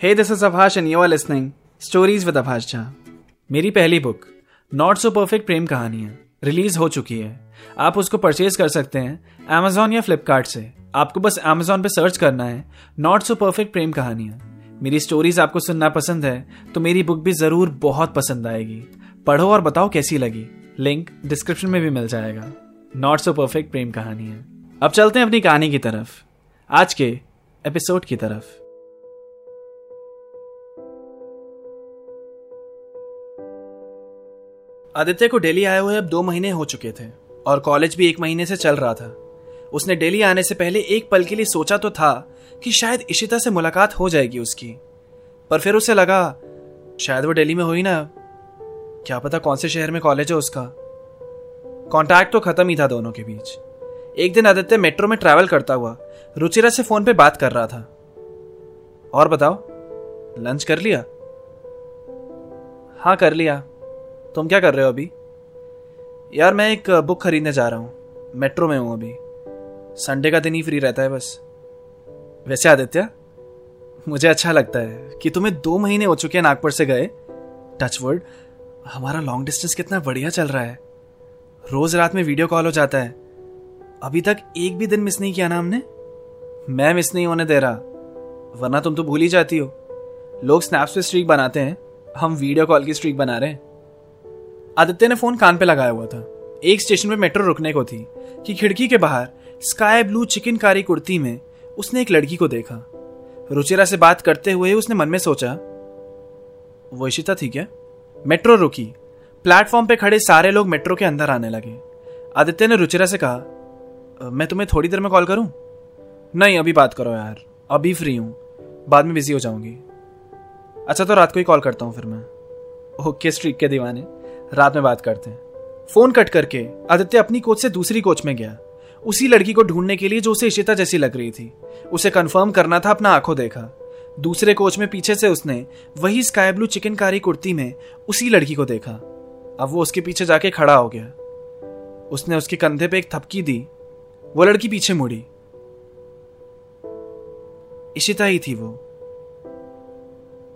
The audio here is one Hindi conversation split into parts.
Hey this is Abhash and you are listening stories with Abhash Jha मेरी पहली बुक नॉट सो परफेक्ट प्रेम कहानियाँ रिलीज़ हो चुकी है। आप उसको परचेज कर सकते हैं अमेजोन या फ्लिपकार्ट से। आपको बस अमेजोन पे सर्च करना है। नॉट सो परफेक्ट प्रेम कहानियाँ मेरी स्टोरीज आपको सुनना पसंद है तो मेरी बुक भी ज़रूर बहुत पसंद आएगी। पढ़ो और बताओ कैसी लगी। लिंक डिस्क्रिप्शन में भी मिल जाएगा। नॉट सो परफेक्ट प्रेम कहानियाँ अब चलते हैं अपनी कहानी की तरफ़। आज के एपिसोड की तरफ़। आदित्य को दिल्ली आए हुए अब दो महीने हो चुके थे, और कॉलेज भी एक महीने से चल रहा था। उसने दिल्ली आने से पहले एक पल के लिए सोचा तो था कि शायद इशिता से मुलाकात हो जाएगी उसकी। पर फिर उसे लगा, शायद वो दिल्ली में हुई ना। क्या पता कौन से शहर में कॉलेज है उसका। कांटेक्ट तो खत्म ही था दोनों के बीच। एक दिन आदित्य मेट्रो में ट्रैवल करता हुआ रुचिरा से फ़ोन पे बात कर रहा था। और बताओ, लंच कर लिया? हाँ कर लिया। तुम क्या कर रहे हो अभी? यार, मैं एक बुक खरीदने जा रहा हूँ। मेट्रो में हूँ अभी। संडे का दिन ही फ्री रहता है बस। वैसे आदित्य, मुझे अच्छा लगता है कि तुम्हें दो महीने हो चुके हैं नागपुर से गए। टचवर्ड हमारा लॉन्ग डिस्टेंस कितना बढ़िया चल रहा है। रोज रात में वीडियो कॉल हो जाता है। अभी तक एक भी दिन मिस नहीं किया ना हमने। मैं मिस नहीं होने दे रहा, वरना तुम तो भूल ही जाती हो। लोग स्नैप्स पे स्ट्रीक बनाते हैं, हम वीडियो कॉल की स्ट्रीक बना रहे हैं। आदित्य ने फ़ोन कान पे लगाया हुआ था। एक स्टेशन पे मेट्रो रुकने को थी कि खिड़की के बाहर स्काई ब्लू चिकनकारी कुर्ती में उसने एक लड़की को देखा। रुचिरा से बात करते हुए उसने मन में सोचा वो इशिता थी क्या? मेट्रो रुकी। प्लेटफॉर्म पे खड़े सारे लोग मेट्रो के अंदर आने लगे। आदित्य ने रुचिरा से कहा मैं तुम्हें थोड़ी देर में कॉल करूँ? नहीं, अभी बात करो यार। अभी फ्री हूँ। बाद में बिज़ी हो जाऊँगी। अच्छा तो रात को ही कॉल करता हूँ फिर मैं। ओके, स्ट्रीक के दीवाने। रात में बात करते हैं। फ़ोन कट करके आदित्य अपनी कोच से दूसरी कोच में गया। उसी लड़की को ढूँढने के लिए जो उसे इशिता जैसी लग रही थी। उसे कंफर्म करना था, अपना आँखों देखा। दूसरे कोच में पीछे से उसने वही स्काई ब्लू चिकनकारी कुर्ती में उसी लड़की को देखा। अब वो उसके पीछे जाके खड़ा हो गया। उसने उसके कंधे पे एक थपकी दी। वो लड़की पीछे मुड़ी। इशिता ही थी वो।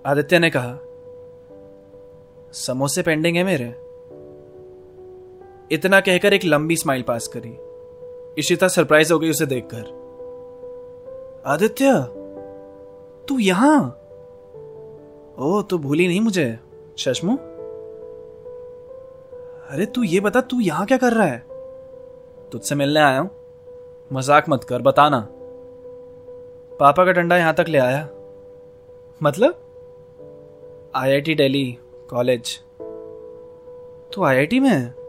आदित्य ने कहा, समोसे पेंडिंग है मेरे? इतना कहकर एक लंबी स्माइल पास करी। इशिता सरप्राइज़ हो गई उसे देखकर। आदित्य, तू यहाँ? ओ, तू भूली नहीं मुझे, शशमु? अरे, तू ये बता, तू यहाँ क्या कर रहा है? तुझसे मिलने आया हूँ। मज़ाक मत कर, बताना। पापा का डंडा यहाँ तक ले आया। मतलब? IIT Delhi college. तो आईआईटी में है?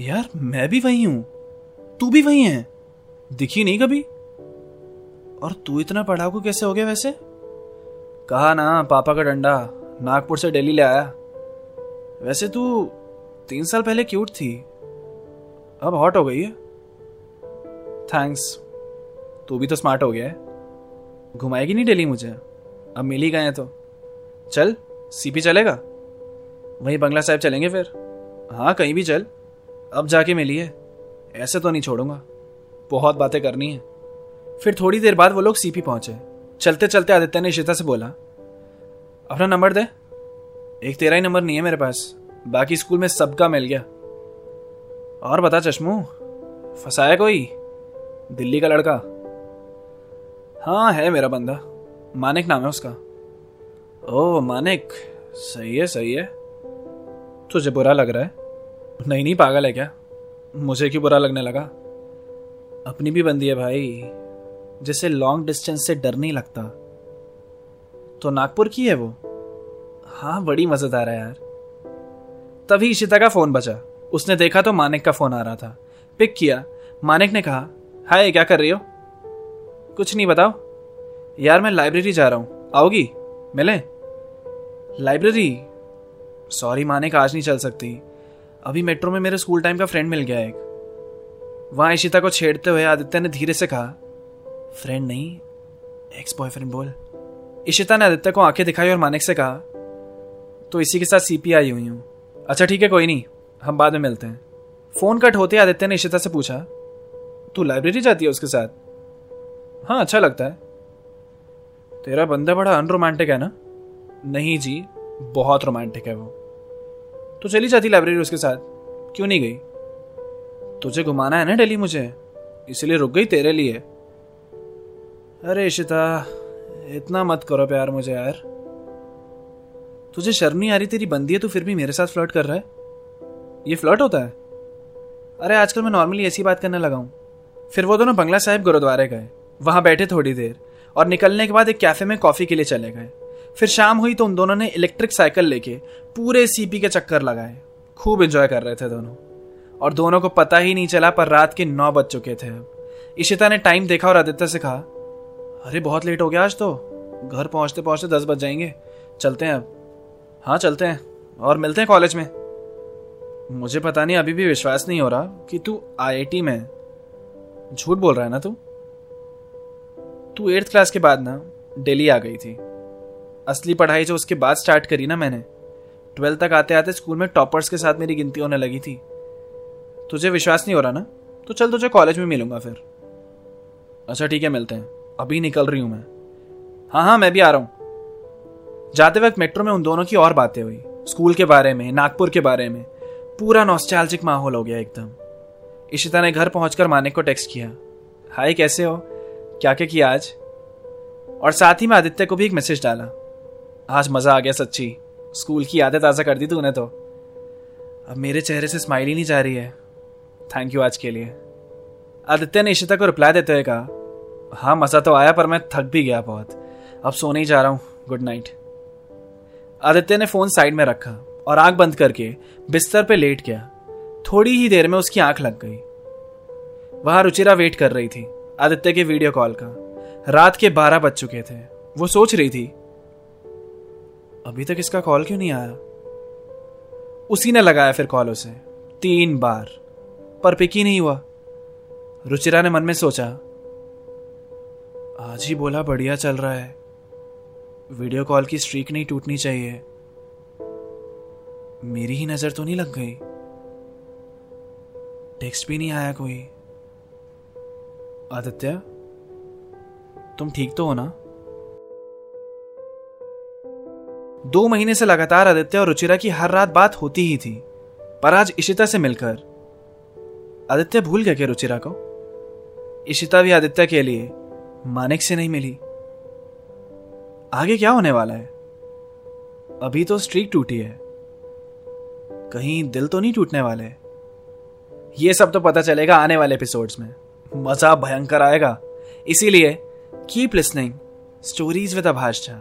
यार, मैं भी वही हूँ। तू भी वही है? दिखी नहीं कभी? और तू इतना पढ़ाकू कैसे हो गया वैसे? कहा ना, पापा का डंडा, नागपुर से दिल्ली ले आया। वैसे तू तीन साल पहले क्यूट थी। अब हॉट हो गई है। थैंक्स। तू भी तो स्मार्ट हो गया है। घुमाएगी नहीं डेली मुझे? अब मिल ही गए तो। चल, सीपी चलेगा? वहीं बंगला साहब चलेंगे फिर? हाँ कहीं भी चल। अब जाके मिलिए ऐसे तो नहीं छोड़ूँगा। बहुत बातें करनी है। फिर थोड़ी देर बाद वो लोग सीपी पहुँचे। चलते चलते आदित्य ने इशिता से बोला, अपना नंबर दे। एक तेरा ही नंबर नहीं है मेरे पास। बाकी स्कूल में सबका मिल गया। और बता चश्मू, फंसाया कोई? दिल्ली का लड़का? हाँ है मेरा बंदा। मानिक नाम है उसका। ओ मानिक। सही है सही है। तुझे बुरा लग रहा है। नहीं नहीं, पागल है क्या? मुझे क्यों बुरा लगने लगा? अपनी भी बंदी है भाई। जिसे लॉन्ग डिस्टेंस से डर नहीं लगता। तो नागपुर की है वो? हाँ बड़ी मज़ेदार है यार। तभी इशिता का फ़ोन बचा। उसने देखा तो मानिक का फ़ोन आ रहा था। पिक किया। मानिक ने कहा, हाय, क्या कर रही हो? कुछ नहीं, बताओ। यार, मैं लाइब्रेरी जा रहा हूँ। आओगी? मिले? लाइब्रेरी सॉरी मानिक, आज नहीं चल सकती। अभी मेट्रो में मेरे स्कूल टाइम का फ्रेंड मिल गया एक। वहाँ इशिता को छेड़ते हुए आदित्य ने धीरे से कहा, फ्रेंड नहीं एक्स बॉयफ्रेंड बोल। इशिता ने आदित्य को आँखें दिखाई और मानिक से कहा तो इसी के साथ सीपी आई हुई हूँ। अच्छा ठीक है, कोई नहीं, हम बाद में मिलते हैं। फ़ोन कट होते आदित्य ने इशिता से पूछा, तू लाइब्रेरी जाती है उसके साथ? हाँ अच्छा लगता है। तेरा बंदा बड़ा अनरोमांटिक है ना? नहीं जी, बहुत रोमांटिक है वो। तो चली जाती लाइब्रेरी उसके साथ। क्यों नहीं गई? तुझे घुमाना है ना डेली मुझे? इसलिए रुक गई तेरे लिए। अरे इशिता, इतना मत करो प्यार मुझे यार। तुझे शर्म नहीं आ रही तेरी बंदी है तो फिर भी मेरे साथ फ्लर्ट कर रहा है? ये फ्लर्ट होता है? अरे आजकल मैं नॉर्मली ऐसी बात करने लगा हूँ। फिर वो दोनों बंगला साहिब गुरुद्वारे गए। वहाँ बैठे थोड़ी देर और निकलने के बाद एक कैफ़े में कॉफ़ी के लिए चले गए। फिर शाम हुई तो उन दोनों ने इलेक्ट्रिक साइकिल लेके पूरे सीपी के चक्कर लगाए। खूब एंजॉय कर रहे थे दोनों। और दोनों को पता ही नहीं चला, पर रात के नौ बज चुके थे अब। इशिता ने टाइम देखा और आदित्य से कहा, अरे, बहुत लेट हो गया आज तो। घर पहुँचते पहुँचते दस बज जाएँगे। चलते हैं अब। हाँ चलते हैं। और मिलते हैं कॉलेज में? मुझे पता नहीं, अभी भी विश्वास नहीं हो रहा कि तू आईआईटी में झूठ बोल रहा है ना तू? तू एट्थ क्लास के बाद ना, दिल्ली आ गई थी। असली पढ़ाई जो उसके बाद स्टार्ट करी ना मैंने। ट्वेल्थ तक आते आते स्कूल में टॉपर्स के साथ मेरी गिनती होने लगी थी। तुझे विश्वास नहीं हो रहा ना? तो चल तुझे कॉलेज में मिलूँगा फिर। अच्छा ठीक है, मिलते हैं। अभी निकल रही हूँ मैं। हाँ हाँ मैं भी आ रहा हूँ। जाते वक्त मेट्रो में उन दोनों की और बातें हुई। स्कूल के बारे में, नागपुर के बारे में। पूरा नॉस्टैल्जिक माहौल हो गया एकदम। इशिता ने घर पहुंचकर मानिक को टेक्स्ट किया। हाय कैसे हो? क्या क्या किया आज? और साथ ही में आदित्य को भी एक मैसेज डाला। आज मज़ा आ गया सच्ची। स्कूल की यादें ताज़ा कर दी तूने तो। अब मेरे चेहरे से स्माइल ही नहीं जा रही है। थैंक यू आज के लिए। आदित्य ने इशिता को रिप्लाई देते हुए कहा हाँ मज़ा तो आया, पर मैं थक भी गया बहुत। अब सोने ही जा रहा हूँ। गुड नाइट आदित्य ने फ़ोन साइड में रखा और आँख बंद करके बिस्तर पे लेट गया। थोड़ी ही देर में उसकी आँख लग गई। वहाँ रुचिरा वेट कर रही थी। आदित्य के वीडियो कॉल का। रात के बारह बज चुके थे। वो सोच रही थी अभी तक इसका कॉल क्यों नहीं आया? उसी ने लगाया फिर कॉल उसे। तीन बार। पर पिक ही नहीं हुआ। रुचिरा ने मन में सोचा, आज ही बोला बढ़िया चल रहा है। वीडियो कॉल की स्ट्रीक नहीं टूटनी चाहिए। मेरी ही नज़र तो नहीं लग गई। टेक्स्ट भी नहीं आया कोई। आदित्य, तुम ठीक तो हो ना? दो महीने से लगातार आदित्य और रुचिरा की हर रात बात होती ही थी, पर आज इशिता से मिलकर। आदित्य भूल गया क्या रुचिरा को? इशिता भी आदित्य के लिए मानिक से नहीं मिली। आगे क्या होने वाला है? अभी तो स्ट्रीक टूटी है। कहीं दिल तो नहीं टूटने वाले? ये सब तो पता चलेगा आने वाले एपिसोड्स में। मज़ा भयंकर आएगा। इसीलिए keep listening stories with Abhash Jha